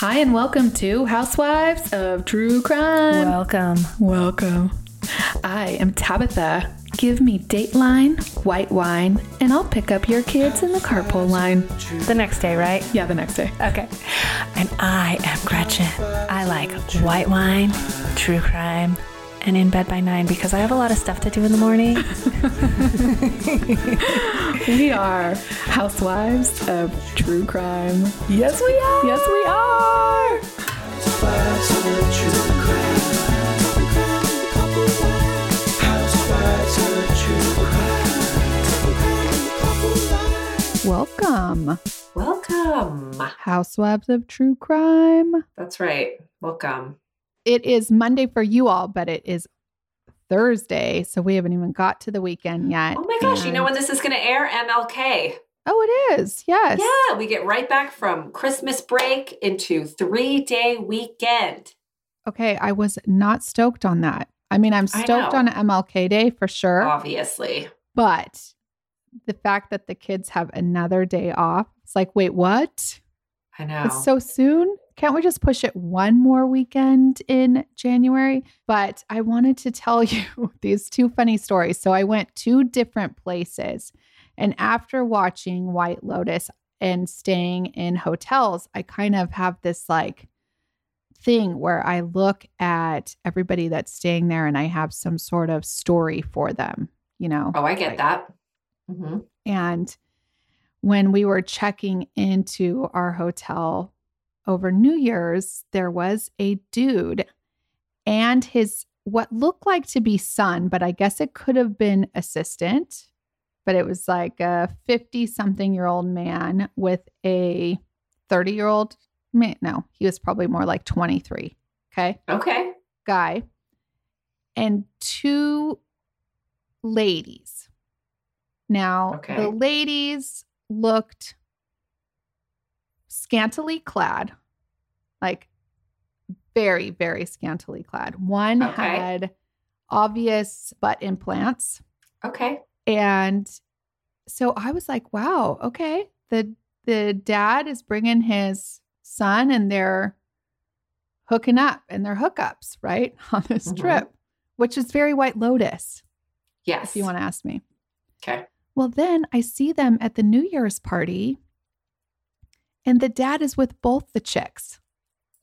Hi, and welcome to Housewives of True Crime. Welcome. Welcome. I am Tabitha. Give me Dateline, white wine, and I'll pick up your kids in the carpool line. The next day, right? Yeah, the next day. Okay. And I am Gretchen. I like white wine, true crime, and in bed by nine because I have a lot of stuff to do in the morning. We are Housewives of True Crime. yes, we are. Yes, we are. Welcome, Welcome. Housewives of True Crime. That's right. Welcome. It is Monday for you all, but it is Thursday, so we haven't even got to the weekend yet. Oh my gosh, you know when this is going to air? MLK. Oh, it is. Yes. Yeah, we get right back from Christmas break into three day weekend. Okay, I was not stoked on that. I mean, I'm stoked on MLK Day for sure, Obviously. but the fact that the kids have another day off, it's like, wait, what? I know. It's so soon. Can't we just push it one more weekend in January? But I wanted to tell you these two funny stories. So I went two different places. And after watching White Lotus and staying in hotels, I kind of have this like thing where I look at everybody that's staying there and I have some sort of story for them, you know? oh, I get like- that. hmm and when we were checking into our hotel over New Year's, there was a dude and his what looked like to be son, but I guess it could have been assistant. But it was like a 50 something year old man with a 30 year old man. No, he was probably more like 23. Okay Okay. guy and two ladies. Now, Okay. the ladies looked scantily clad, like very, very scantily clad. One Okay. had obvious butt implants. Okay. And so I was like, wow, okay. The the dad is bringing his son and they're hooking up and they're hookups, right? On this Mhm. trip, which is very White Lotus, Yes. if you want to ask me. Okay. Well, then I see them at the New Year's party and the dad is with both the chicks,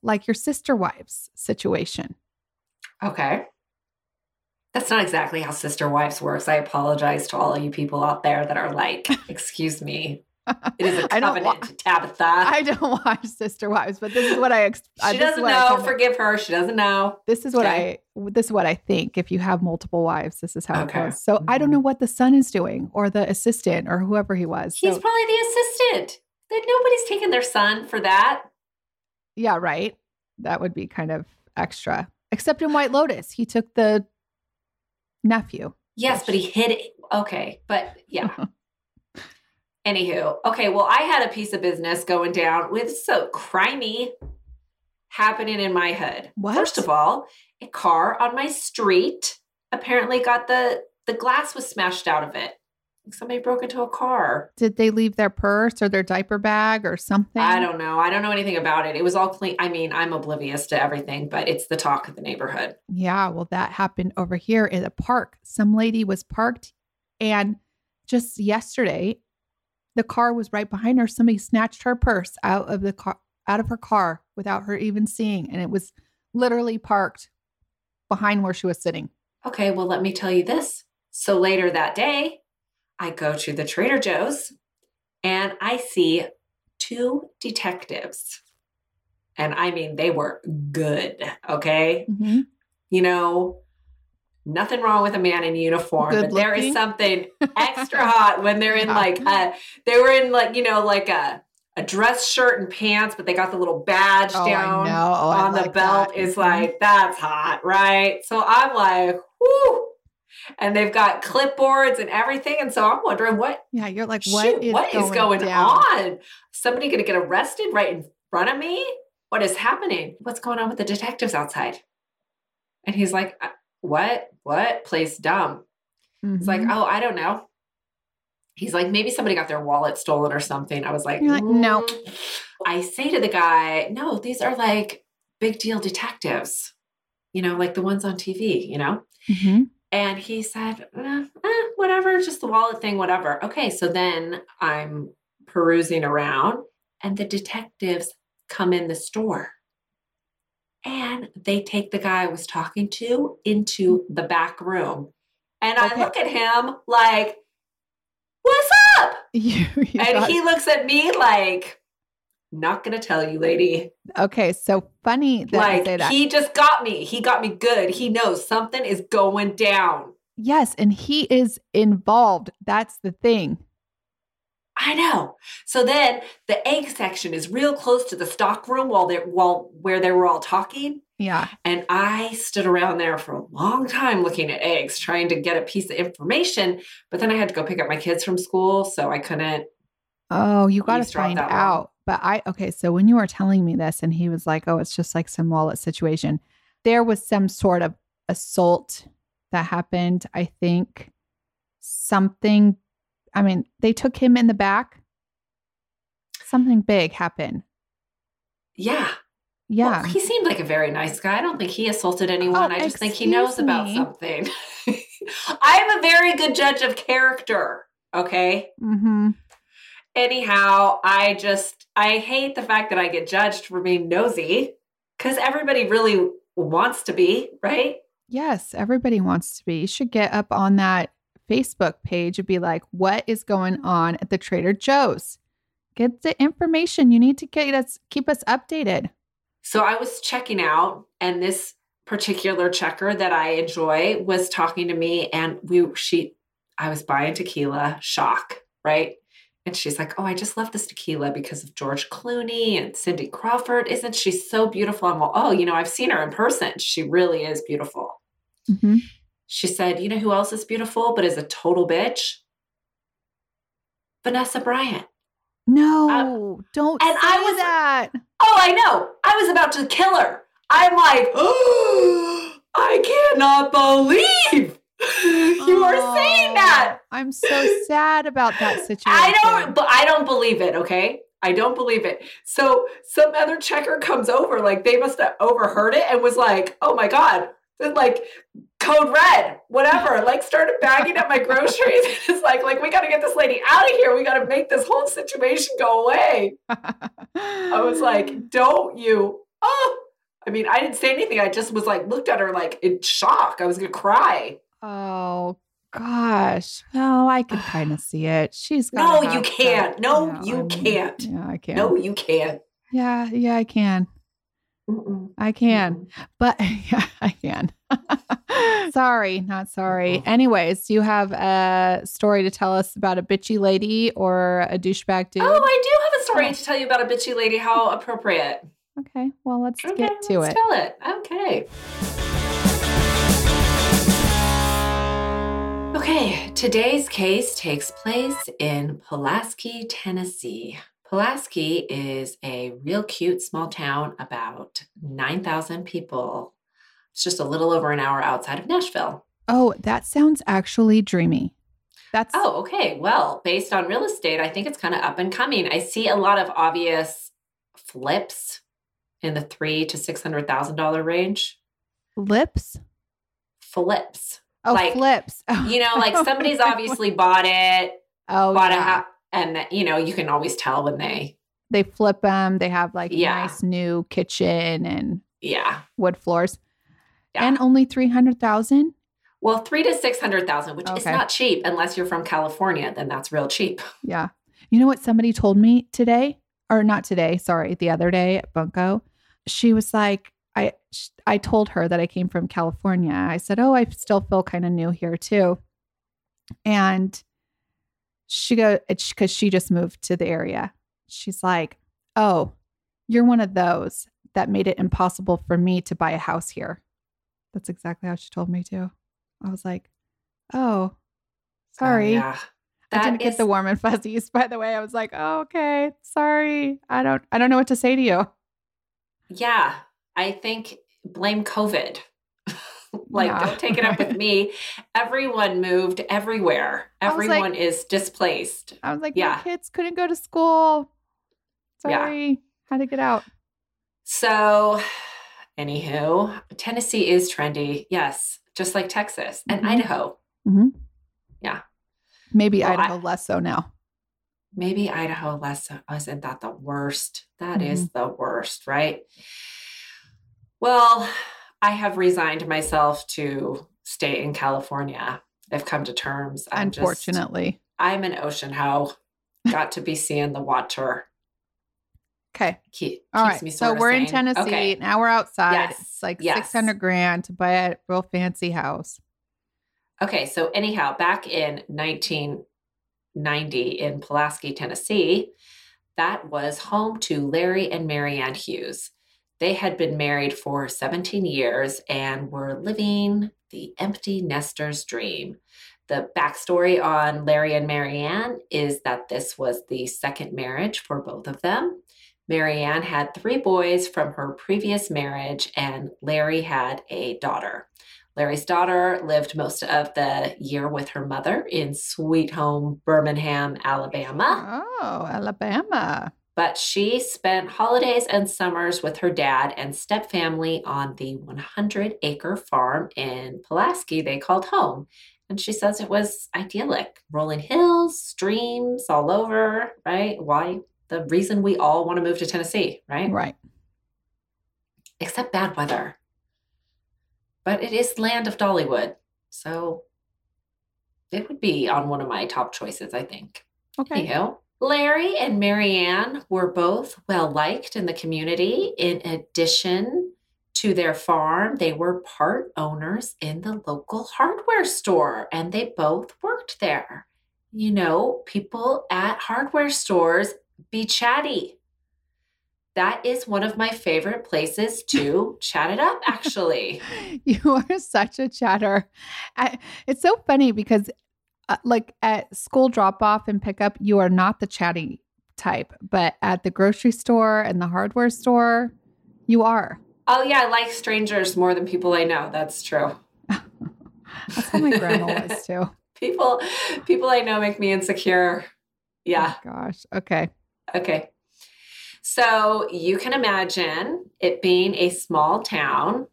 like your sister wives situation. Okay. That's not exactly how Sister Wives works. I apologize to all of you people out there that are like, excuse me. It is a I don't covenant wa- to Tabitha. I don't watch Sister Wives, but this is what I ex- uh, she is doesn't know. Forgive her. She doesn't know. This is what Okay. I this is what I think. If you have multiple wives, this is how Okay. it goes. So I don't Mhm. know what the son is doing or the assistant or whoever he was. He's So, probably the assistant. That nobody's taking their son for that. Yeah, right. That would be kind of extra. Except in White Lotus, he took the nephew. Yes, but he hid it. Okay, but yeah. Anywho, okay. Well, I had a piece of business going down with so crimey happening in my hood. What? First of all, a car on my street apparently got the the glass was smashed out of it. Somebody broke into a car. Did they leave their purse or their diaper bag or something? I don't know. I don't know anything about it. It was all clean. I mean, I'm oblivious to everything, but it's the talk of the neighborhood. Yeah, well, that happened over here in a park. Some lady was parked, and just yesterday, the car was right behind her. Somebody snatched her purse out of the car, out of her car, without her even seeing, and it was literally parked behind where she was sitting. Okay, well, let me tell you this. So later that day, I go to the Trader Joe's and I see two detectives. And I mean, they were good. Okay. Mhm. You know, nothing wrong with a man in uniform, Good but there is something extra hot when they're in like, uh, they were in like, you know, like a, a dress shirt and pants, but they got the little badge Oh, down. Oh, I on the like belt that. is Mhm. like that's hot, right? So I'm like, whoo. And they've got clipboards and everything. And so I'm wondering what yeah, you're like, what shoot, is what is going, going down? on? Somebody gonna get arrested right in front of me? What is happening? What's going on with the detectives outside? And he's like, "Uh, what? What? Place dumb. It's like, oh, I don't know. He's like, maybe somebody got their wallet stolen or something. I was like, like, no. "Mm." I say to the guy, no, these are like big deal detectives, you know, like the ones on TV, you know? Mm-hmm. And he said, eh, eh, whatever, just the wallet thing, whatever. Okay. So then I'm perusing around and the detectives come in the store and they take the guy I was talking to into the back room. And Okay. I look at him like, what's up? You, you And he looks at me like, not gonna tell you, lady. okay, so funny that Like that. he just got me. He got me good. He knows something is going down. yes, and he is involved. That's the thing. I know. So then the egg section is real close to the stock room while they while where they were all talking. Yeah. And I stood around there for a long time looking at eggs, trying to get a piece of information. But then I had to go pick up my kids from school, so I couldn't. Oh, you got to find out. But I, okay, so when you were telling me this and he was like, oh, it's just like some wallet situation, there was some sort of assault that happened. I think something, I mean, they took him in the back. Something big happened. Yeah. Yeah. Well, he seemed like a very nice guy. I don't think he assaulted anyone. Oh, I just think he knows excuse about something. I'm a very good judge of character. Okay. mm-hmm. Anyhow, I just I hate the fact that I get judged for being nosy because everybody really wants to be, right? Yes, everybody wants to be. You should get up on that Facebook page and be like, what is going on at the Trader Joe's? Get the information. You need to get us keep us updated. So I was checking out, and this particular checker that I enjoy was talking to me, and we she I was buying tequila, shock, right? And she's like, "Oh, I just love this tequila because of George Clooney and Cindy Crawford. Isn't she so beautiful?" I'm like, "Oh, you know, I've seen her in person. She really is beautiful." Mhm. She said, "You know who else is beautiful but is a total bitch? Vanessa Bryant." No, don't Uh, and say I was- that. Oh, I know. I was about to kill her. I'm like, oh, I cannot believe you are saying that. I'm so sad about that situation. I don't, but I don't believe it. Okay. I don't believe it. So some other checker comes over, like they must have overheard it and was like, oh my God, like code red, whatever, like started bagging up my groceries. it's like, like, we got to get this lady out of here. We got to make this whole situation go away. I was like, don't you? Oh, I mean, I didn't say anything. I just was like, looked at her like in shock. I was going to cry. oh gosh. Oh, I could kind of see it. She's No, gotta you can't. that- No, you I mean, can't. Yeah, I can't. No, you can't. Yeah, yeah, I can. Mm-mm. I can. But yeah, I can. sorry, not sorry. Anyways, do you have a story to tell us about a bitchy lady or a douchebag dude? Oh, I do have a story Oh. to tell you about a bitchy lady. How appropriate. Okay, well, let's Okay, get to let's it. Tell it. Okay. Okay, today's case takes place in Pulaski, Tennessee. Pulaski is a real cute small town, about 9,000 people. It's just a little over an hour outside of Nashville. Oh, that sounds actually dreamy. That's Oh, okay. Well, based on real estate, I think it's kind of up and coming. I see a lot of obvious flips in the three to six hundred thousand dollar range. lips. Flips, Oh, Like, flips. Oh, you know, like somebody's obviously bought it, oh, bought a yeah. house, and you know, you can always tell when they, They flip them. They have like Yeah. nice new kitchen and yeah. wood floors, Yeah. and only three hundred thousand. Well, three to six hundred thousand, which is not cheap unless you're from California. Then that's real cheap. Yeah. You know what somebody told me today, or not today? Sorry, the other day at Bunko. She was like, I I told her that I came from California. I said, "Oh, I still feel kind of new here too," and she go it's because she just moved to the area. She's like, "Oh, you're one of those that made it impossible for me to buy a house here." That's exactly how she told me too. I was like, "Oh, sorry." Uh, yeah. I didn't get the warm and fuzzies, by the way. I was like, oh, okay, sorry. I don't I don't know what to say to you. Yeah, I think blame COVID. like, Yeah, don't take it up with me. Everyone moved everywhere. I was like- Everyone is displaced. I was like, Yeah. my kids couldn't go to school. Yeah. Sorry. How to get out? So, anywho, Tennessee is trendy. Yes, just like Texas and Idaho. Mhm. Idaho. Maybe Well, I- Idaho less so now. Maybe Idaho less. so- Isn't that the worst? That is the worst, right? Well, I have resigned myself to stay in California. I've come to terms. I'm just- Unfortunately. I'm an ocean hoe. Got to be seeing the water. Okay. Keep, All keeps right. me So we're in. Tennessee. Okay. Now we're outside. Yes, It's like yes. 600 grand to buy a real fancy house. Okay, so anyhow, back in 1990 in Pulaski, Tennessee, that was home to Larry and Marianne Hughes. They had been married for 17 years and were living the empty nester's dream. The backstory on Larry and Marianne is that this was the second marriage for both of them. Marianne had three boys from her previous marriage, and Larry had a daughter. Larry's daughter lived most of the year with her mother in sweet home Birmingham, Alabama. Oh, Alabama. But she spent holidays and summers with her dad and stepfamily on the 100 acre farm in Pulaski they called home. And she says it was idyllic rolling hills, streams all over, right? Why? The reason we all want to move to Tennessee, right? Right. Except bad weather. But it is land of Dollywood. So it would be on one of my top choices, I think. Okay. Anyhow, Larry and Marianne were both well liked in the community. In addition to their farm, they were part owners in the local hardware store and they both worked there. You know, people at hardware stores be chatty. That is one of my favorite places to chat it up, actually. You are such a chatter. I, it's so funny because, uh, like at school drop off and pickup, you are not the chatty type, but at the grocery store and the hardware store, you are. Oh, yeah, I like strangers more than people I know. That's true. That's how my grandma was too. People people I know make me insecure. Yeah. Oh, gosh. Okay. Okay. So you can imagine it being a small town,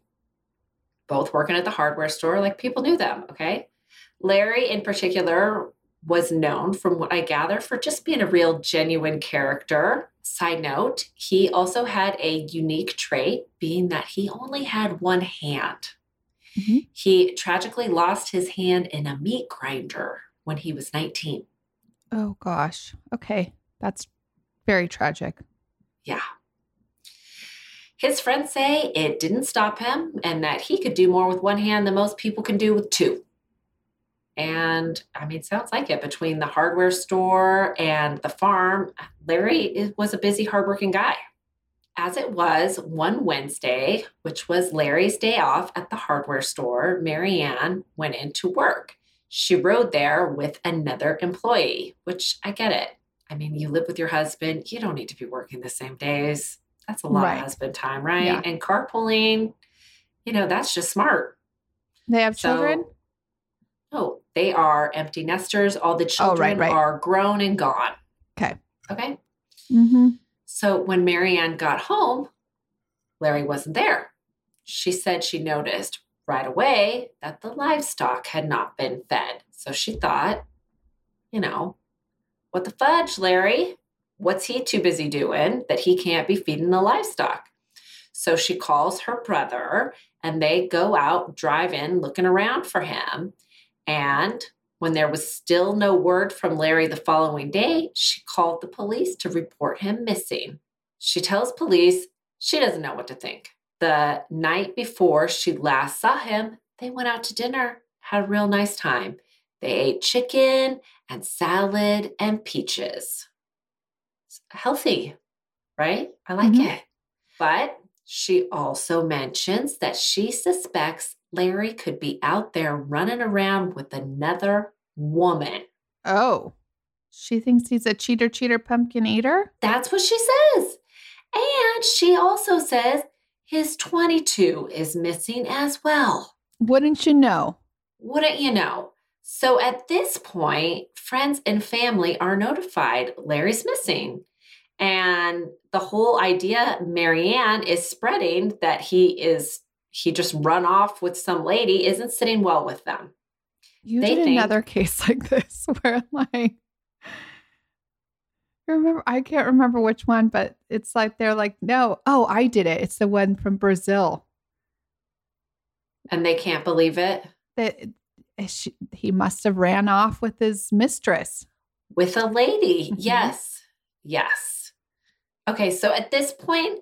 both working at the hardware store, like people knew them. Okay. Larry, in particular, was known, from what I gather, for just being a real genuine character. Side note, he also had a unique trait, being that he only had one hand. Mhm. He tragically lost his hand in a meat grinder when he was 19. Oh, gosh. Okay. That's very tragic. Yeah. His friends say it didn't stop him and that he could do more with one hand than most people can do with two. And I mean, sounds like it between the hardware store and the farm. Larry was a busy, hardworking guy. As it was, one Wednesday, which was Larry's day off at the hardware store, Marianne went into work. She rode there with another employee, which I get it. I mean, you live with your husband, you don't need to be working the same days. That's a lot Right. of husband time, right? Yeah. And carpooling, you know, that's just smart. They have So- children? No, they are empty nesters. All the Oh, right, children right. are grown and gone. Okay. Okay. Mm-hmm. So when Marianne got home, Larry wasn't there. She said she noticed right away that the livestock had not been fed. So she thought, you know, what the fudge, Larry? What's he too busy doing that he can't be feeding the livestock? So she calls her brother and they go out driving, looking around for him. And when there was still no word from Larry the following day, she called the police to report him missing. She tells police she doesn't know what to think. The night before she last saw him, they went out to dinner, had a real nice time. They ate chicken and salad and peaches. It's healthy, right? I like Mhm. it. But she also mentions that she suspects Larry could be out there running around with another woman. Oh. She thinks he's a cheater, cheater, pumpkin eater? That's what she says. And she also says his 22 is missing as well. Wouldn't you know? Wouldn't you know? So at this point, friends and family are notified Larry's missing. And the whole idea, Marianne is spreading that he is, he just run off with some lady isn't sitting well with them. You They did think- another case like this where like remember I can't remember which one, but it's like they're like, no, oh, I did it. It's the one from Brazil. And they can't believe it That eh, she, he must have ran off with his mistress. with a lady. Mhm. Yes. Yes. Okay. So at this point,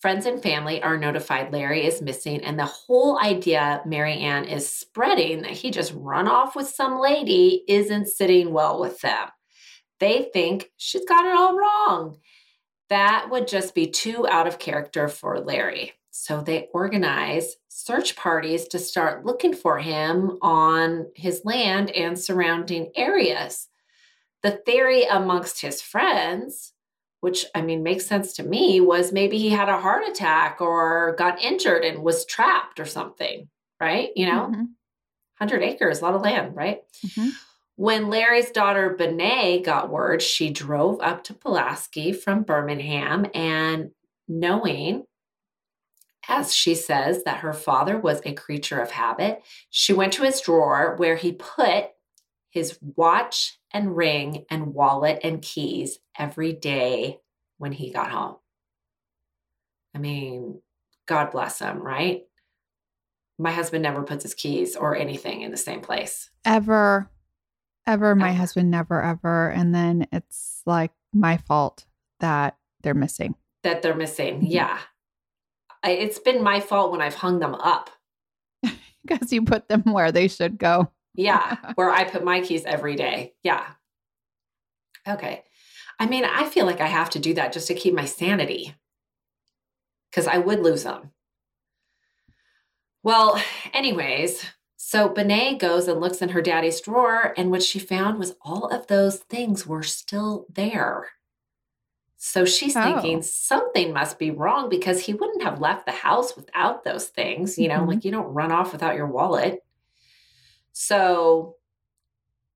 friends and family are notified Larry is missing. And the whole idea Marianne is spreading that he just run off with some lady isn't sitting well with them. They think she's got it all wrong. That would just be too out of character for Larry. So they organize search parties to start looking for him on his land and surrounding areas. The theory amongst his friends, which I mean makes sense to me, was maybe he had a heart attack or got injured and was trapped or something, right? You know, Mhm, 100 acres, a lot of land, right? mhm. When Larry's daughter Benet got word, she drove up to Pulaski from Birmingham and knowing, as she says, that her father was a creature of habit, she went to his drawer where he put his watch and ring and wallet and keys every day when he got home. I mean, God bless him, right? My husband never puts his keys or anything in the same place. Ever, ever, my Ever. husband never, ever. And then it's like my fault that they're missing. that they're missing. Mhm. Yeah. I, it's been my fault when I've hung them up. Because you put them where they should go. Yeah. where I put my keys every day. Yeah. Okay. I mean, I feel like I have to do that just to keep my sanity because I would lose them. Well, anyways, so Benet goes and looks in her daddy's drawer, and what she found was all of those things were still there. So she's Oh. thinking something must be wrong because he wouldn't have left the house without those things. You know, Mhm. like you don't run off without your wallet. So,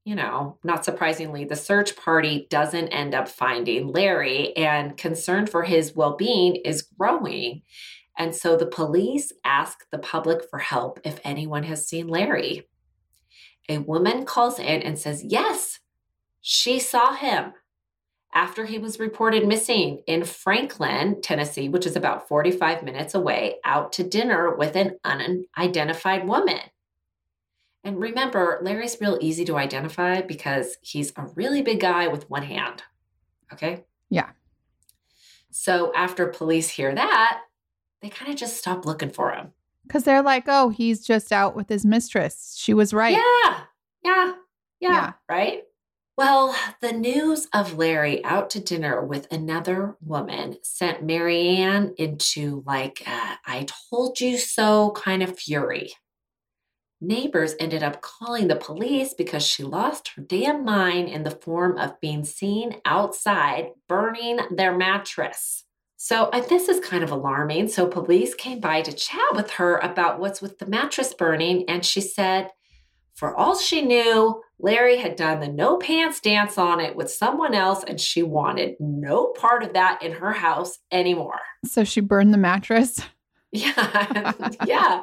you know, not surprisingly, the search party doesn't end up finding Larry, and concern for his well being is growing. And so the police ask the public for help if anyone has seen Larry. A woman calls in and says, Yes, she saw him after he was reported missing in Franklin, Tennessee, which is about 45 minutes away, out to dinner with an unidentified woman. And remember, Larry's real easy to identify because he's a really big guy with one hand. Okay. Yeah. So after police hear that, they kind of just stop looking for him. Because they're like, oh, he's just out with his mistress. She was right. Yeah. Yeah. Yeah. Yeah. Right. Well, the news of Larry out to dinner with another woman sent Marianne into like, uh, I told you so kind of fury. Neighbors ended up calling the police because she lost her damn mind in the form of being seen outside burning their mattress. So uh, this is kind of alarming. So police came by to chat with her about what's with the mattress burning, and she said, for all she knew, Larry had done the no pants dance on it with someone else, and she wanted no part of that in her house anymore. So she burned the mattress. Yeah, yeah.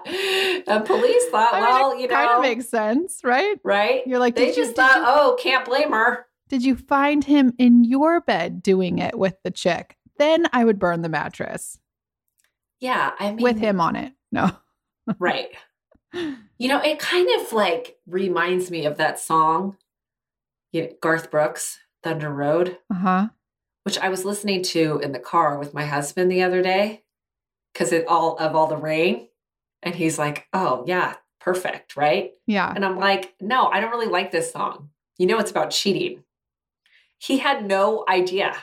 And police thought, I mean, well, you kind know, of makes sense, right? right? You're like, They did you, just thought, you- oh, can't blame her. did you find him in your bed doing it with the chick? Then I would burn the mattress Yeah, I mean, with him on it. No. right? You know, it kind of like reminds me of that song, you know, Garth Brooks, Thunder Rolls. Uh huh. which I was listening to in the car with my husband the other day because it all of all the rain. And he's like, oh, yeah, perfect. Right. Yeah. And I'm like, no, I don't really like this song. You know, it's about cheating. He had no idea.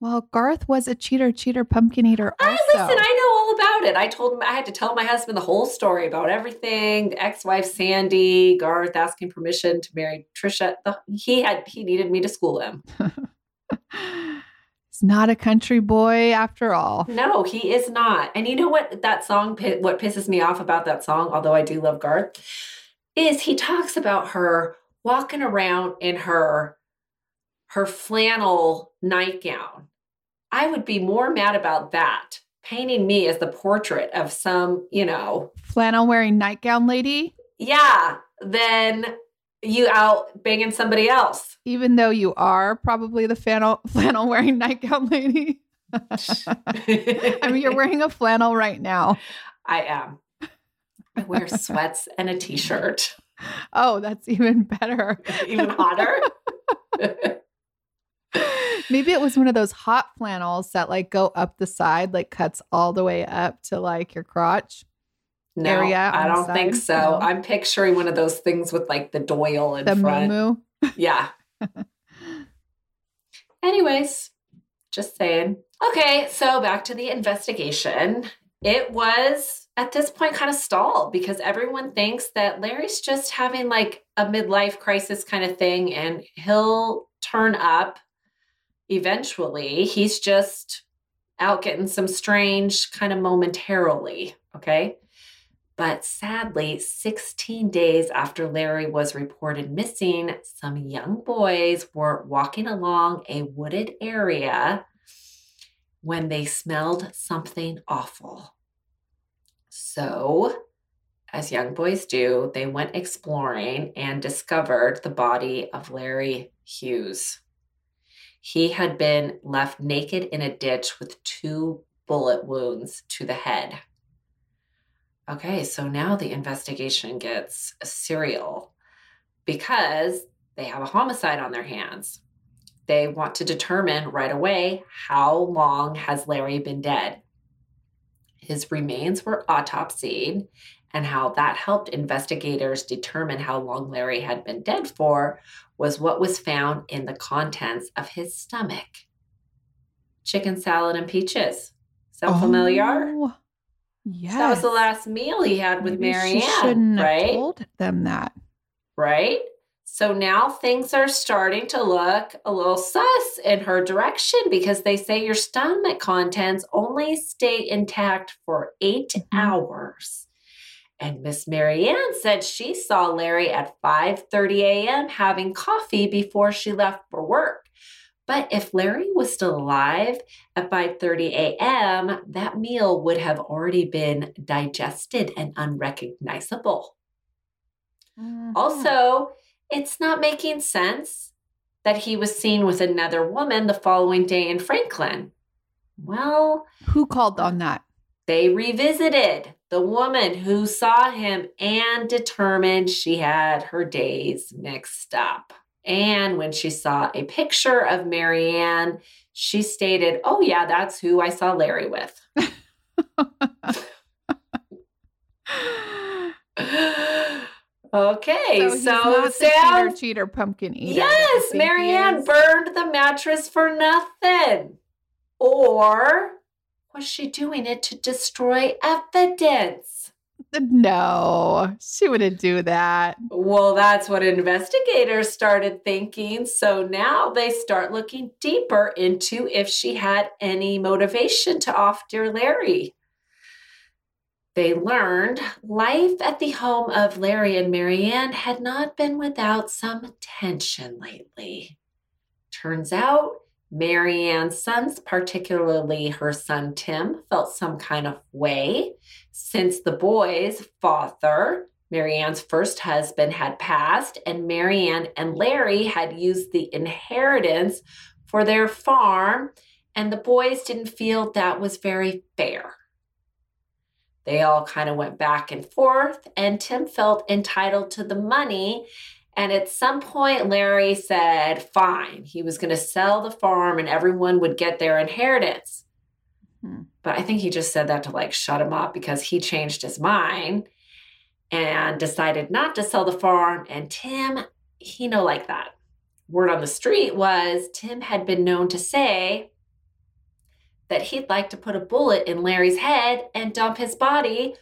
Well, Garth was a cheater, cheater, pumpkin eater. Also. I listen, I know all about it. I told him I had to tell my husband the whole story about everything. The ex-wife Sandy, Garth asking permission to marry Trisha. The, he had he needed me to school him. He's not a country boy after all. No, he is not. And you know what that song what pisses me off about that song, although I do love Garth, is he talks about her walking around in her her flannel nightgown I would be more mad about that, painting me as the portrait of some, you know, Flannel wearing nightgown lady, yeah, than you out banging somebody else. even though you are probably the flannel flannel wearing nightgown lady. I mean, you're wearing a flannel right now. I am. I wear sweats and a t-shirt. Oh, that's even better. Even hotter. Maybe it was one of those hot flannels that like go up the side, like cuts all the way up to like your crotch. No, Area I don't think so. No. I'm picturing one of those things with like the Doyle in The front. moo Yeah. Anyways, just saying. Okay, so back to the investigation. It was at this point kind of stalled because everyone thinks that Larry's just having like a midlife crisis kind of thing and he'll turn up eventually. He's just out getting some strange kind of momentarily. Okay. But sadly, 16 days after Larry was reported missing, some young boys were walking along a wooded area when they smelled something awful. So, as young boys do, they went exploring and discovered the body of Larry Hughes. He had been left naked in a ditch with two bullet wounds to the head. Okay, so now the investigation gets serial because they have a homicide on their hands. They want to determine right away how long has Larry been dead. His remains were autopsied, and how that helped investigators determine how long Larry had been dead for was what was found in the contents of his stomach. Chicken salad and peaches. Sound familiar? Oh. Oh, yes. That was the last meal he had with Maybe Marianne, She shouldn't right? have told them that. right? So now things are starting to look a little sus in her direction because they say your stomach contents only stay intact for 8 Mhm. hours. And Miss Marianne said she saw Larry at 5:30 a.m. having coffee before she left for work. But if Larry was still alive at 5:30 a.m., that meal would have already been digested and unrecognizable. Mhm. Also, it's not making sense that he was seen with another woman the following day in Franklin. Well, who called on that? they revisited the woman who saw him and determined she had her days mixed up. And when she saw a picture of Marianne, she stated, Oh, yeah, that's who I saw Larry with. okay, so so, he's not the Sam. cheater, cheater, pumpkin eater. Yes, Marianne burned the mattress for nothing. Or was she doing it to destroy evidence? No, she wouldn't do that. Well, that's what investigators started thinking. So now they start looking deeper into if she had any motivation to off dear Larry. They learned life at the home of Larry and Marianne had not been without some tension lately. Turns out Marianne's sons, particularly her son Tim, felt some kind of way since the boy's father, Marianne's first husband, had passed, and Marianne and Larry had used the inheritance for their farm, and the boys didn't feel that was very fair. They all kind of went back and forth, and Tim felt entitled to the money. And at some point, Larry said, fine, he was going to sell the farm and everyone would get their inheritance. Hmm. But I think he just said that to like shut him up because he changed his mind and decided not to sell the farm. And Tim, he no like that. Word on the street was Tim had been known to say that he'd like to put a bullet in Larry's head and dump his body,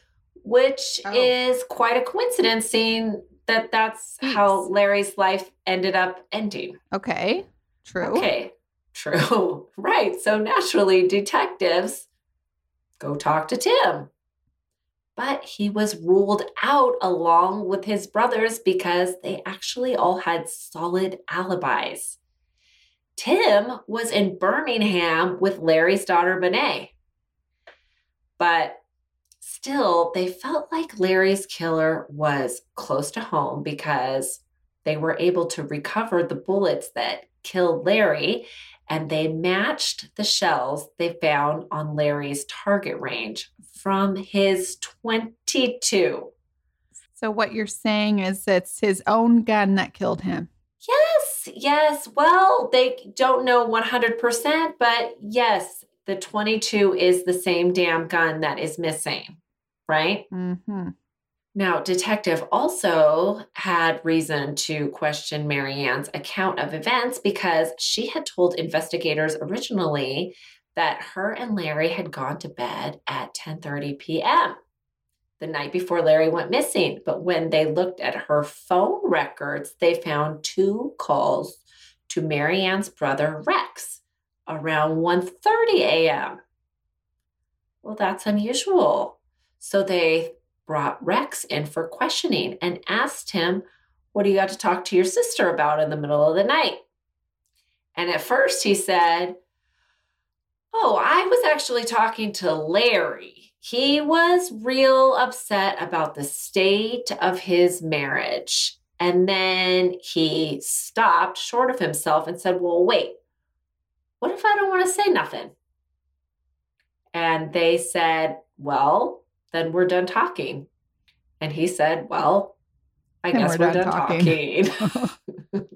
which Oh. is quite a coincidence seeing that that's how Larry's life ended up ending. Okay, true. Okay, true. right. So naturally, detectives go talk to Tim. But he was ruled out along with his brothers because they actually all had solid alibis. Tim was in Birmingham with Larry's daughter, Benet. But still, they felt like Larry's killer was close to home because they were able to recover the bullets that killed Larry and they matched the shells they found on Larry's target range from his 22. So, what you're saying is it's his own gun that killed him. Yes, yes. Well, they don't know 100%, but yes, the 22 is the same damn gun that is missing, right? Mm-hmm. Now, detective also had reason to question Marianne's account of events because she had told investigators originally that her and Larry had gone to bed at 10:30 p.m. the night before Larry went missing, but when they looked at her phone records, they found two calls to Marianne's brother Rex around 1:30 a.m. Well, that's unusual. So they brought Rex in for questioning and asked him, What do you got to talk to your sister about in the middle of the night? And at first he said, Oh, I was actually talking to Larry. He was real upset about the state of his marriage. And then he stopped short of himself and said, Well, wait, what if I don't want to say nothing? And they said, Well, then we're done talking. And he said, Well, I Then guess we're we're, done done, talking." talking.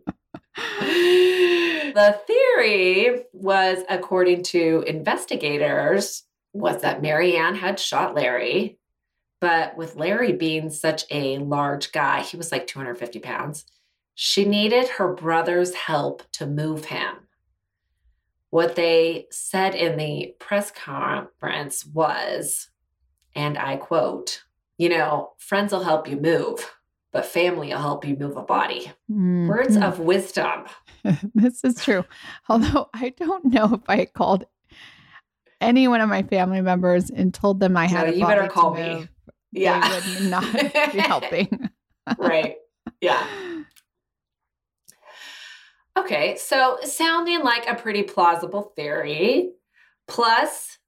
the theory was, according to investigators, was that Marianne had shot Larry. But with Larry being such a large guy, he was like 250 pounds, she needed her brother's help to move him. What they said in the press conference was, and I quote, you know, friends will help you move, but family will help you move a body. Words Mhm. of wisdom. this is true. Although I don't know if I called any one of my family members and told them I had No, a you better call me. Yeah. they would not be helping. right. Yeah. Okay. So sounding like a pretty plausible theory. Plus,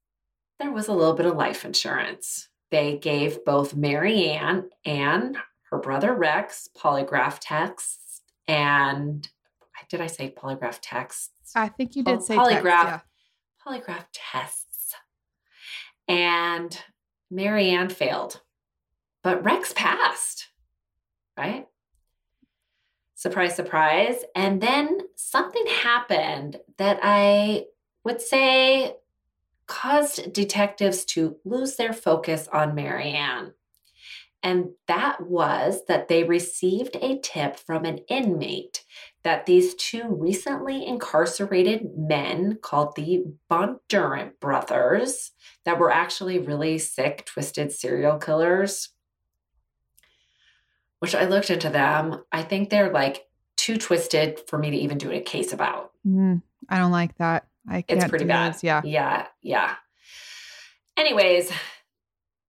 there was a little bit of life insurance. They gave both Marianne and her brother Rex polygraph tests. And did I say polygraph texts? I think you did say text, polygraph. yeah. polygraph tests. And Marianne failed, but Rex passed, right? Surprise, surprise. And then something happened that I would say caused detectives to lose their focus on Marianne. And that was that they received a tip from an inmate that these two recently incarcerated men called the Bondurant brothers that were actually really sick, twisted serial killers. Which I looked into them. I think they're like too twisted for me to even do a case about. Mm, I don't like that. I can't It's pretty bad. Yeah. Yeah. Yeah. Anyways,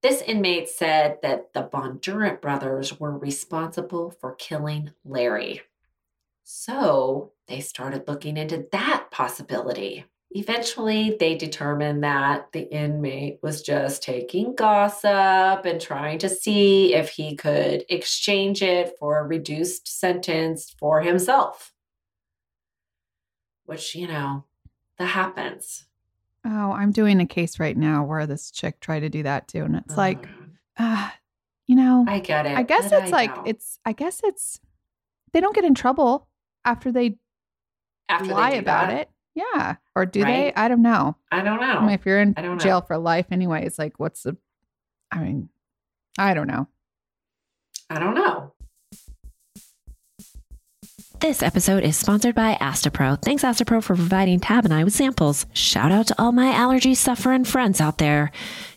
this inmate said that the Bondurant brothers were responsible for killing Larry. So they started looking into that possibility. Eventually, they determined that the inmate was just taking gossip and trying to see if he could exchange it for a reduced sentence for himself. Which, you know, that happens. Oh, I'm doing a case right now where this chick tried to do that too. And it's like, Uh, you know, I get it. I guess it's I like, don't. it's, I guess it's, they don't get in trouble after they After they lie do about that, it. Yeah. Or do Right? they? I don't know. I don't know. I mean, if you're in don't know. jail for life anyway, it's like, what's the, I mean, I don't know. I don't know. This episode is sponsored by Astepro. Thanks, Astepro, for providing Tab and I with samples. Shout out to all my allergy suffering friends out there.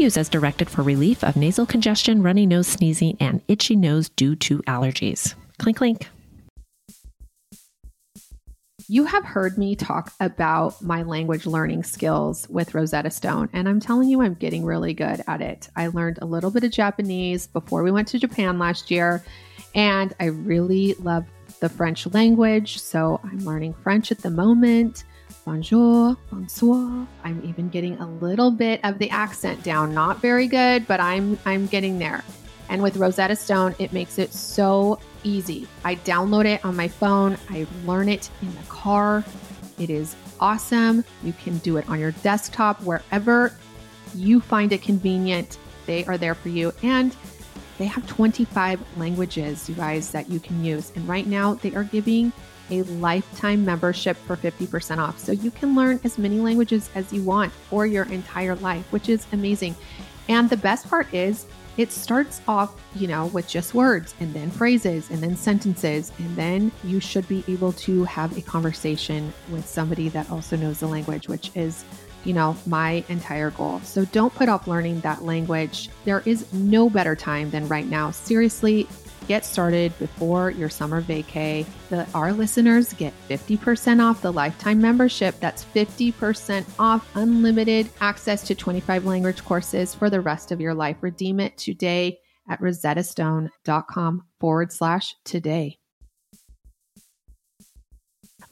Use as directed for relief of nasal congestion, runny nose, sneezing, and itchy nose due to allergies. Clink, clink. You have heard me talk about my language learning skills with Rosetta Stone, and I'm telling you, I'm getting really good at it. I learned a little bit of Japanese before we went to Japan last year, and I really love the French language. So I'm learning French at the moment. Bonjour, bonsoir. I'm even getting a little bit of the accent down. Not very good, but I'm I'm getting there. And with Rosetta Stone, it makes it so easy. I download it on my phone, I learn it in the car. It is awesome. You can do it on your desktop wherever you find it convenient. They are there for you. And they have 25 languages, you guys, that you can use. And right now, they are giving a lifetime membership for 50% off. So you can learn as many languages as you want for your entire life, which is amazing. And the best part is, it starts off, you know, with just words and then phrases and then sentences. And then you should be able to have a conversation with somebody that also knows the language, which is you know, my entire goal. So don't put off learning that language. There is no better time than right now. Seriously, get started before your summer vacay. The, our listeners get 50% off the lifetime membership. That's 50% off unlimited access to 25 language courses for the rest of your life. Redeem it today at rosettastone.com forward slash today.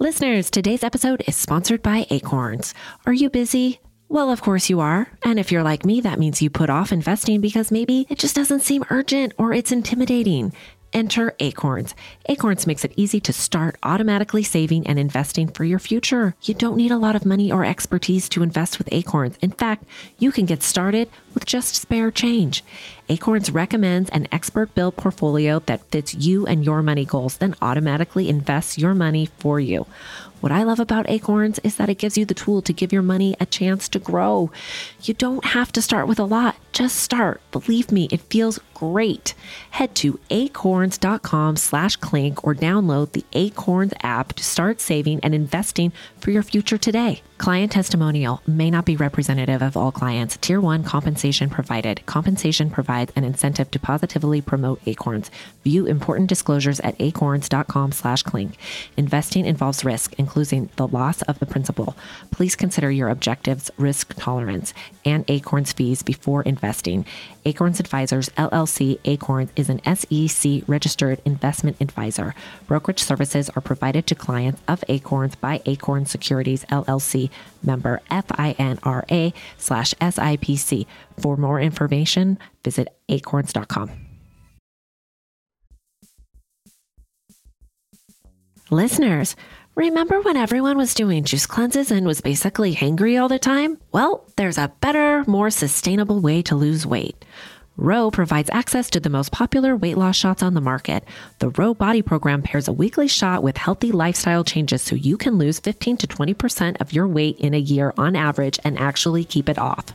Listeners, today's episode is sponsored by Acorns. Are you busy? Well, of course you are. And if you're like me, that means you put off investing because maybe it just doesn't seem urgent or it's intimidating. Enter Acorns. Acorns makes it easy to start automatically saving and investing for your future. You don't need a lot of money or expertise to invest with Acorns. In fact, you can get started with just spare change. Acorns recommends an expert built portfolio that fits you and your money goals, then automatically invests your money for you. What I love about Acorns is that it gives you the tool to give your money a chance to grow. You don't have to start with a lot, just start. Believe me, it feels great. Head to acorns.com slash clink or download the Acorns app to start saving and investing for your future today. Client testimonial may not be representative of all clients. Tier 1 compensation provided. Compensation provides an incentive to positively promote Acorns. View important disclosures at acorns.com slash clink. Investing involves risk, including the loss of the principal. Please consider your objectives, risk tolerance, and Acorns fees before investing. Acorns Advisors LLC Acorns is an SEC registered investment advisor. Brokerage services are provided to clients of Acorns by Acorns Securities LLC member FINRA slash SIPC. For more information, visit acorns.com. Listeners, remember when everyone was doing juice cleanses and was basically hangry all the time? Well, there's a better, more sustainable way to lose weight. Ro provides access to the most popular weight loss shots on the market. The Ro Body Program pairs a weekly shot with healthy lifestyle changes so you can lose 15 to 20% of your weight in a year on average and actually keep it off.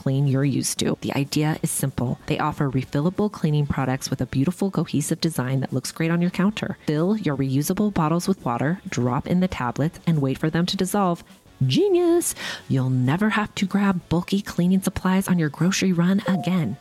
clean you're used to. The idea is simple. They offer refillable cleaning products with a beautiful cohesive design that looks great on your counter. Fill your reusable bottles with water, drop in the tablets, and wait for them to dissolve. Genius! You'll never have to grab bulky cleaning supplies on your grocery run again.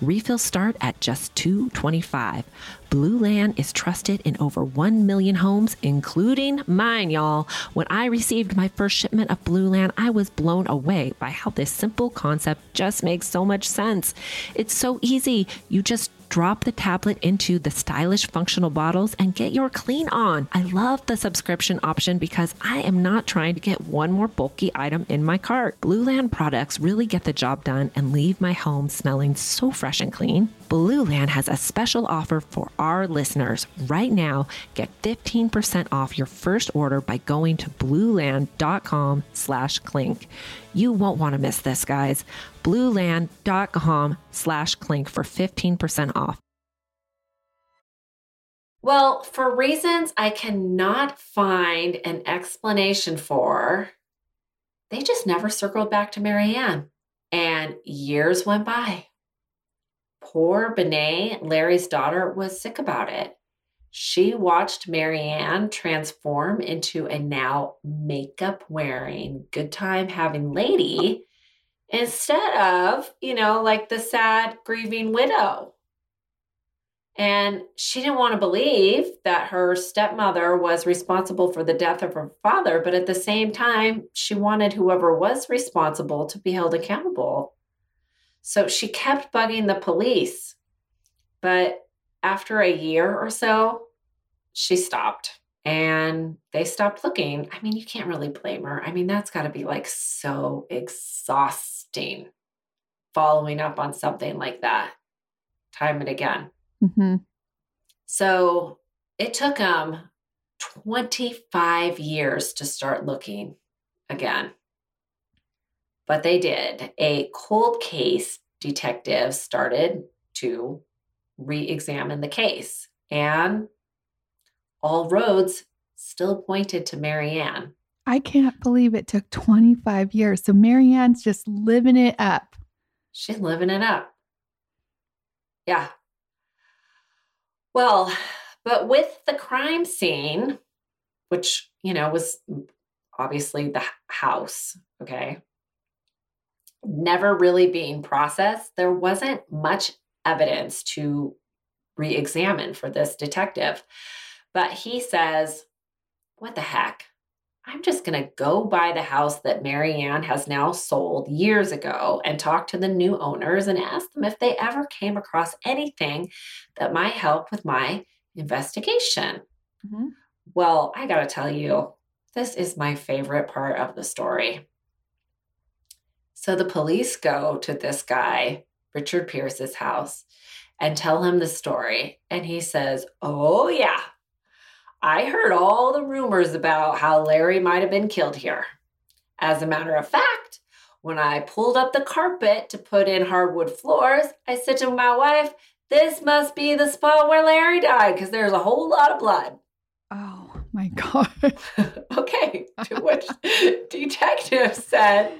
Refills start at just $2.25. Blueland is trusted in over 1 million homes, including mine, y'all. When I received my first shipment of Blueland, I was blown away by how this simple concept just makes so much sense. It's so easy. You just drop the tablet into the stylish functional bottles and get your clean on. I love the subscription option because I am not trying to get one more bulky item in my cart. Blueland products really get the job done and leave my home smelling so fresh and clean. Blueland has a special offer for our listeners. Right now, get 15% off your first order by going to blueland.com slash clink. You won't want to miss this, guys. blueland.com slash clink for 15% off. Well, for reasons I cannot find an explanation for, they just never circled back to Marianne. And years went by. Poor Benet, Larry's daughter, was sick about it. She watched Marianne transform into a now makeup wearing, good time having lady instead of, you know, like the sad grieving widow. And she didn't want to believe that her stepmother was responsible for the death of her father, but at the same time, she wanted whoever was responsible to be held accountable. So she kept bugging the police. But after a year or so, she stopped and they stopped looking. I mean, you can't really blame her. I mean, that's got to be like so exhausting following up on something like that time and again. Mm-hmm. So it took them 25 years to start looking again. But they did. A cold case detective started to re examine the case, and all roads still pointed to Marianne. I can't believe it took 25 years. So Marianne's just living it up. She's living it up. Yeah. Well, but with the crime scene, which, you know, was obviously the house, okay, never really being processed, there wasn't much evidence to re examine for this detective. But he says, What the heck? I'm just going to go buy the house that Marianne has now sold years ago and talk to the new owners and ask them if they ever came across anything that might help with my investigation. Mm-hmm. Well, I got to tell you, this is my favorite part of the story. So the police go to this guy, Richard Pierce's house, and tell him the story. And he says, Oh, yeah, I heard all the rumors about how Larry might have been killed here. As a matter of fact, when I pulled up the carpet to put in hardwood floors, I said to my wife, This must be the spot where Larry died because there's a whole lot of blood. My God. okay. To which detective said,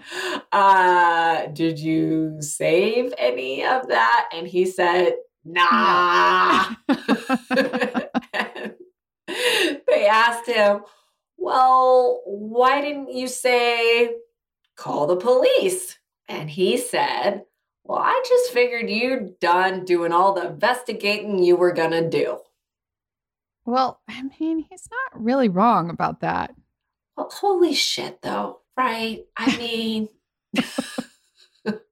uh, Did you save any of that? And he said, Nah. they asked him, Well, why didn't you say call the police? And he said, Well, I just figured you'd done doing all the investigating you were going to do. Well, I mean, he's not really wrong about that. Well, holy shit, though, right? I mean, where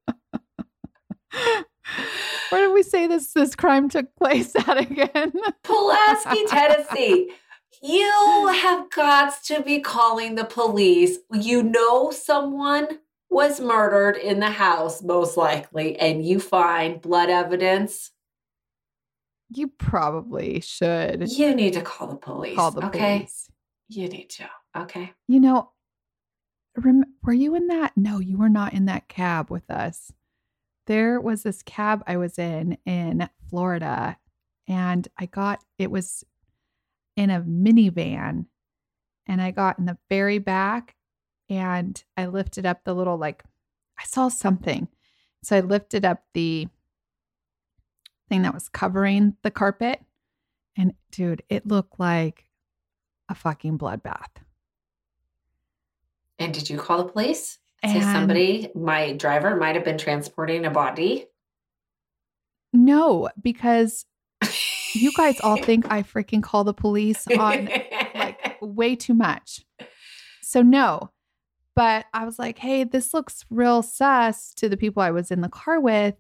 did we say this this crime took place at again? Pulaski, Tennessee. You have got to be calling the police. You know someone was murdered in the house, most likely, and you find blood evidence, You probably should you need to call the police. call the okay? police. You need to. Okay. You know, rem- were you in that? No, you were not in that cab with us. There was this cab I was in in Florida, and I got it was in a minivan, and I got in the very back, and I lifted up the little like I saw something, so I lifted up the thing that was covering the carpet, and dude, it looked like a fucking bloodbath. And did you call the police? Say And- somebody, my driver might have been transporting a body. No, because you guys all think I freaking call the police on like way too much. So no. But I was like, "Hey, this looks real sus" to the people I was in the car with.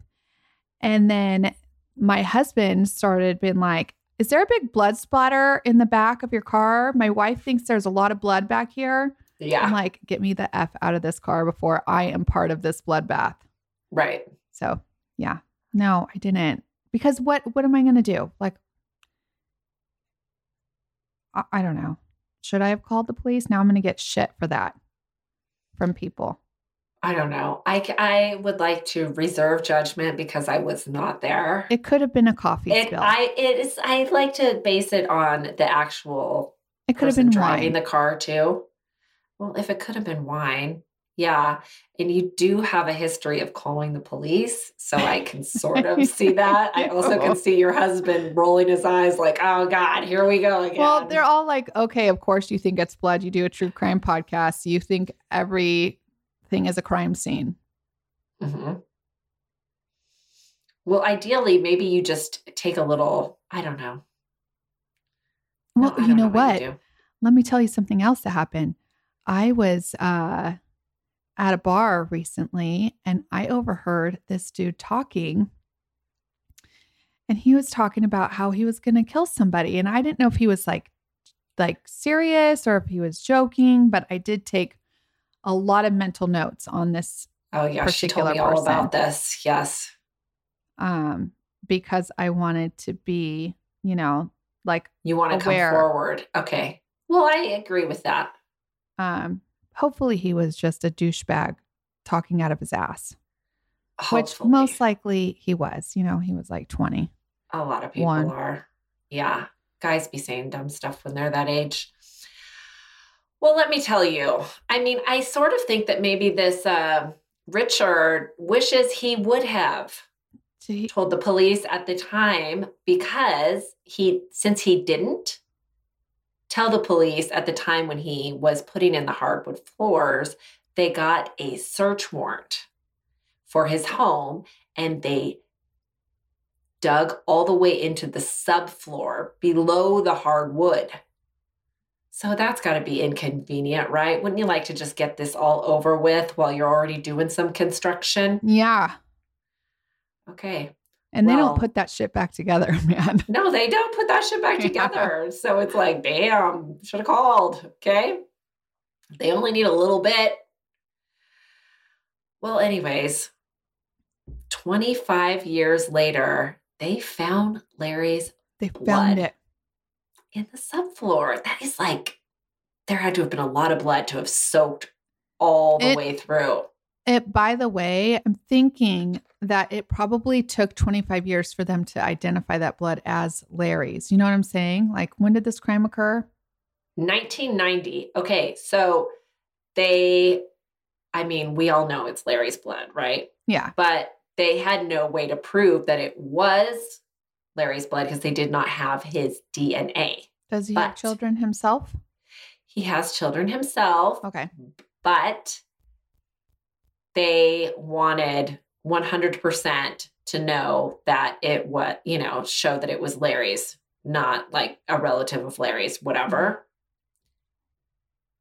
And then my husband started being like, "Is there a big blood splatter in the back of your car? My wife thinks there's a lot of blood back here." yeah, I'm like, "Get me the f out of this car before I am part of this bloodbath." right. So yeah, no, I didn't. Because what what am I gonna do? Like, I, I don't know. Should I have called the police? Now I'm gonna get shit for that from people. I don't know. I, I would like to reserve judgment because I was not there. It could have been a coffee It, spill. I it is I like to base it on the actual it could have been driving wine. the car too. Well, if it could have been wine, yeah. And you do have a history of calling the police, so I can sort of see that. I also can see your husband rolling his eyes like, "Oh God, here we go again." well, they're all like, okay, of course you think it's blood. You do a true crime podcast. You think is a crime scene. Mhm. Well, ideally, maybe you just take a little. I don't know. Well, I you don't know what what? Let me tell you something else that happened. I was uh, at a bar recently and I overheard this dude talking. And he was talking about how he was going to kill somebody. And I didn't know if he was like, like serious or if he was joking, but I did take a lot of mental notes on this Oh yeah, she told me all person. about this. Yes. um, because I wanted to be, you know, like You want to come forward. Okay. Well, I agree with that. um, hopefully he was just a douchebag talking out of his ass. which most likely he was. You know, he was like 20. a lot of people one. are. Yeah. Guys be saying dumb stuff when they're that age. Well, let me tell you. I mean, I sort of think that maybe this uh, Richard wishes he would have he- told the police at the time because he, since he didn't tell the police at the time when he was putting in the hardwood floors, they got a search warrant for his home and they dug all the way into the subfloor below the hardwood. So that's got to be inconvenient, right? Wouldn't you like to just get this all over with while you're already doing some construction? yeah. Okay. And they Well- don't put that shit back together, man. No, they don't put that shit back together. So it's like, bam, should have called. Okay. They only need a little bit. Well, anyways, 25 years later, they found Larry's They Blood. found it. In the subfloor. That is like, there had to have been a lot of blood to have soaked all the It- way through. It, by the way, I'm thinking that it probably took 25 years for them to identify that blood as Larry's. You know what I'm saying? Like, when did this crime occur? 1990. Okay. So they, I mean, we all know it's Larry's blood, right? Yeah. but they had no way to prove that it was Larry's blood because they did not have his DNA. Does he have children himself? He has children himself, Okay. but they wanted 100% to know that it was, you know, show that it was Larry's, not like a relative of Larry's, whatever. Mm-hmm.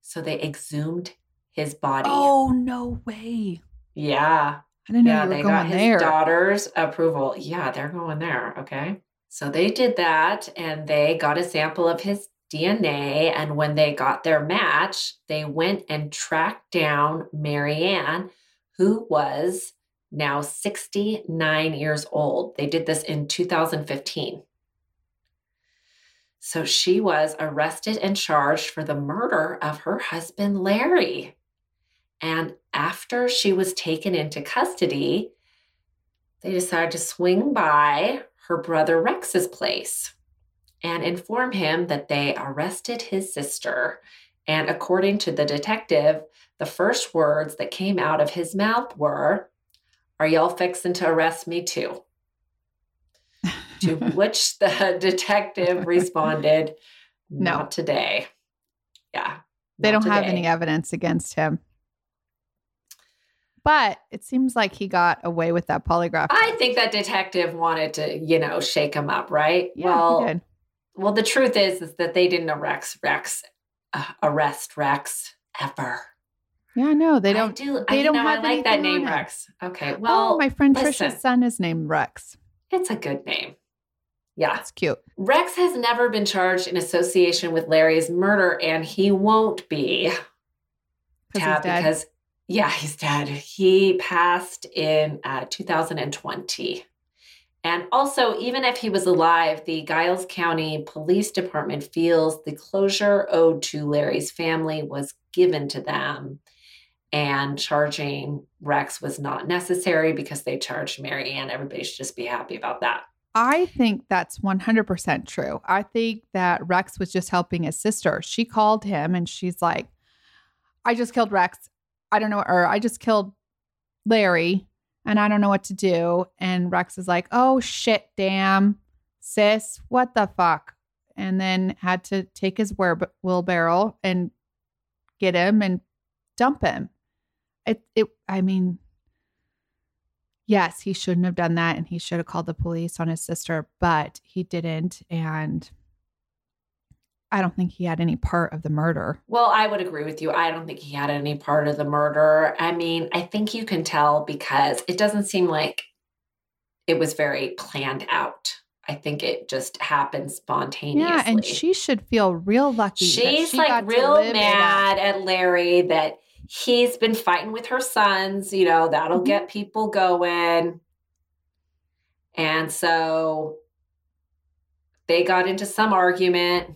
So they exhumed his body. Oh, no way. Yeah. I didn't know yeah, you were they going got his there. daughter's approval. Yeah, they're going there. Okay. So they did that and they got a sample of his DNA. And when they got their match, they went and tracked down Marianne, who was now 69 years old. They did this in 2015. So she was arrested and charged for the murder of her husband, Larry. And after she was taken into custody, they decided to swing by her brother Rex's place and inform him that they arrested his sister. And according to the detective, the first words that came out of his mouth were, Are y'all fixing to arrest me too? to which the detective responded, No. Not today. Yeah. They don't have any evidence against him. But it seems like he got away with that polygraph. I think that detective wanted to, you know, shake him up, right? yeah, well, well, the truth is, is that they didn't arrest Rex, uh, arrest Rex ever. Yeah, no, they don't. do. they I, don't know, I have like that name. Rex. Okay. Well, oh, my friend listen. Trisha's son is named Rex. it's a good name. Yeah. That's cute. Rex has never been charged in association with Larry's murder, and he won't be. Tab, because yeah, he's dead. He passed in uh, 2020. And also, even if he was alive, the Giles County Police Department feels the closure owed to Larry's family was given to them, and charging Rex was not necessary because they charged Marianne. Everybody should just be happy about that. I think that's 100% true. I think that Rex was just helping his sister. She called him and she's like, I just killed Rex. I don't know, or I just killed Larry and I don't know what to do. And Rex is like, oh shit, damn, sis, what the fuck? And then had to take his wheelbarrow and get him and dump him. It, it, I mean, yes, he shouldn't have done that and he should have called the police on his sister, but he didn't. And I don't think he had any part of the murder. Well, I would agree with you. I don't think he had any part of the murder. I mean, I think you can tell because it doesn't seem like it was very planned out. I think it just happened spontaneously. Yeah, and she should feel real lucky. She's she like real live it up. mad at Larry that he's been fighting with her sons. You know, that'll Mhm. get people going. And so they got into some argument.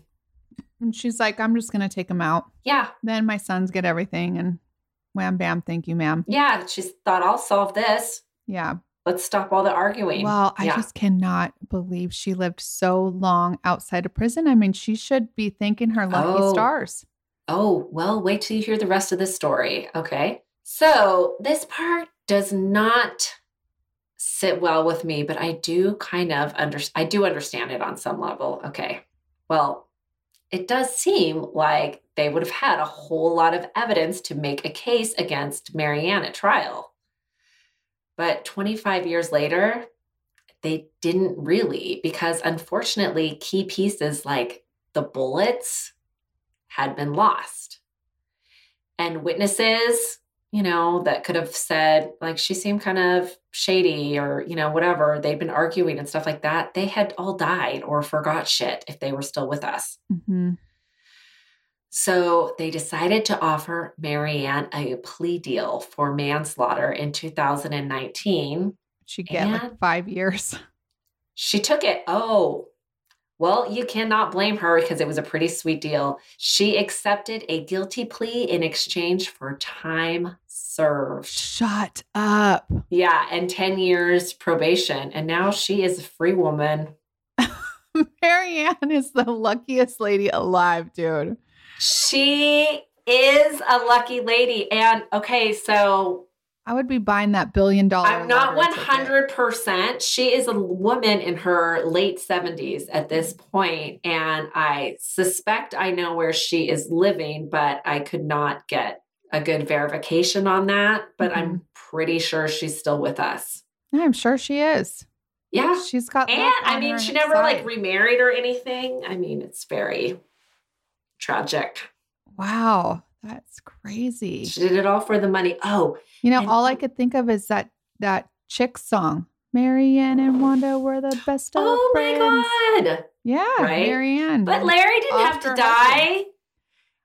And she's like, I'm just going to take them out. Yeah, Then my sons get everything. And wham, bam, thank you, ma'am. yeah. She thought, I'll solve this. Yeah. Let's stop all the arguing. Well, I Yeah. just cannot believe she lived so long outside of prison. I mean, she should be thanking her lucky Oh. stars. Oh, well, wait till you hear the rest of this story. Okay. So, this part does not sit well with me, but I do kind of under I do understand it on some level. Okay. Well, it does seem like they would have had a whole lot of evidence to make a case against Marianne at trial. But 25 years later, they didn't really because unfortunately key pieces like the bullets had been lost. And witnesses, you know, that could have said, like, she seemed kind of shady or, you know, whatever, they'd been arguing and stuff like that, they had all died or forgot shit if they were still with us. hmm So they decided to offer Marianne a plea deal for manslaughter in 2019. She get like five years. She took it. Oh, well, you cannot blame her because it was a pretty sweet deal. She accepted a guilty plea in exchange for time served. Shut up. Yeah, and 10 years probation. And now she is a free woman. Marianne is the luckiest lady alive, dude. She is a lucky lady. And okay, so I would be buying that billion dollar. I'm not 100%. She is a woman in her late 70s at this point, and I suspect I know where she is living, but I could not get a good verification on that. But Mm-hmm. I'm pretty sure she's still with us. I'm sure she is. Yeah. She's got. And I mean, she never like remarried or anything. I mean, it's very tragic. wow, that's crazy. She did it all for the money. Oh, You know, and- all I could think of is that that chick song. Marianne and Wanda were the best of oh friends. my God. Yeah, Right? Marianne. But Larry didn't have to die. husband.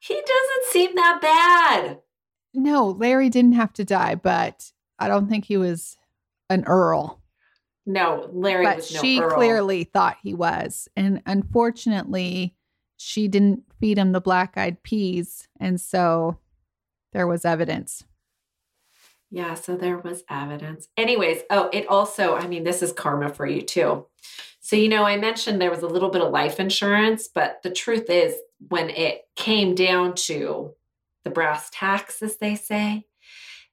He doesn't seem that bad. no, Larry didn't have to die, but I don't think he was an earl. No, Larry but was no she Earl. clearly thought he was. And unfortunately, she didn't feed him the black eyed peas. And so there was evidence. Yeah, so there was evidence. Anyways, oh, it also, I mean, this is karma for you too. So, you know, I mentioned there was a little bit of life insurance, but the truth is, when it came down to the brass tacks, as they say,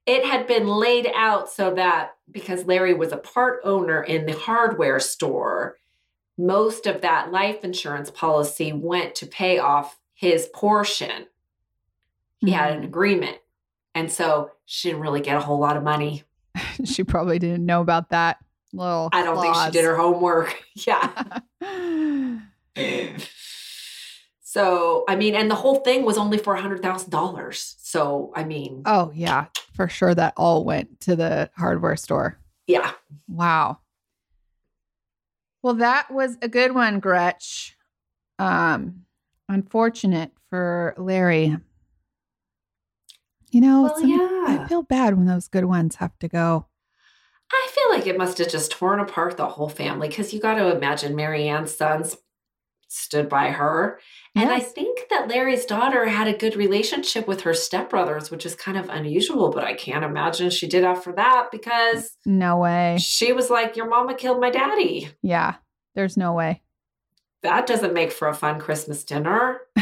it had been laid out so that because Larry was a part owner in the hardware store, most of that life insurance policy went to pay off his portion. He had an Mhm. agreement. And so she didn't really get a whole lot of money. she probably didn't know about that little. I don't think she did her homework. yeah. So, I mean, and the whole thing was only for a $100,000. So, I mean, oh, yeah, for sure. That all went to the hardware store. yeah. Wow. Well, that was a good one, Gretch. Um, unfortunate for Larry. You know, Well, some- I feel bad when those good ones have to go. I feel like it must have just torn apart the whole family because you got to imagine Marianne's sons stood by her. And I think that Larry's daughter had a good relationship with her stepbrothers, which is kind of unusual, but I can't imagine she did after that because No way. she was like, Your mama killed my daddy. Yeah, there's no way. That doesn't make for a fun Christmas dinner.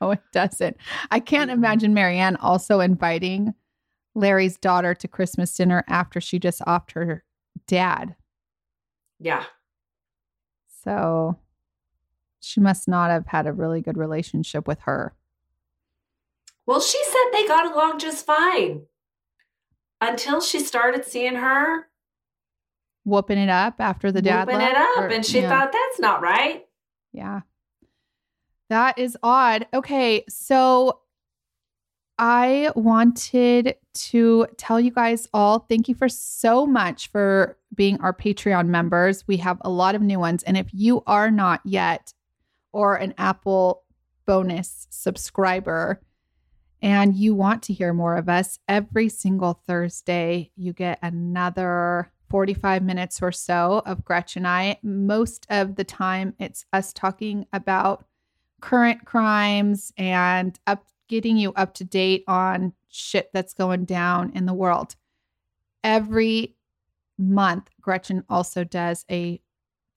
No, it doesn't. I can't imagine Marianne also inviting Larry's daughter to Christmas dinner after she just offed her dad. Yeah. So she must not have had a really good relationship with her. Well, she said they got along just fine until she started seeing her Whooping it up after the dad whooping it up, or- and she yeah. thought that's not right. Yeah. That is odd. Okay. So I wanted to tell you guys all thank you for so much for being our Patreon members. We have a lot of new ones. And if you are not yet, or an Apple bonus subscriber, and you want to hear more of us, every single Thursday, you get another 45 minutes or so of Gretchen and I. Most of the time, it's us talking about current crimes and up getting you up to date on shit that's going down in the world. Every month, Gretchen also does a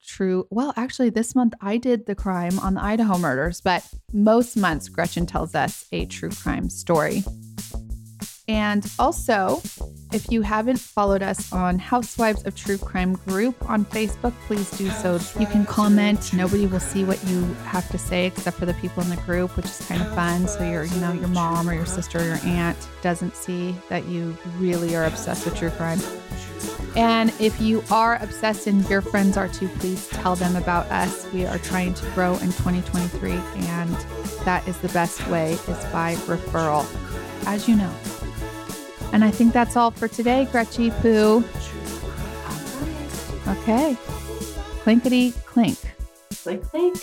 true, well, actually, this month I did the crime on the Idaho murders, but most months, Gretchen tells us a true crime story. And also, if you haven't followed us on Housewives of True Crime group on Facebook, please do so. You can comment. Nobody will see what you have to say except for the people in the group, which is kind of fun. So your, you know, your mom or your sister or your aunt doesn't see that you really are obsessed with true crime. And if you are obsessed and your friends are too, please tell them about us. We are trying to grow in 2023, and that is the best way is by referral, as you know. And I think that's all for today, Gretchy Poo. Okay. Clinkety clink. Click, click.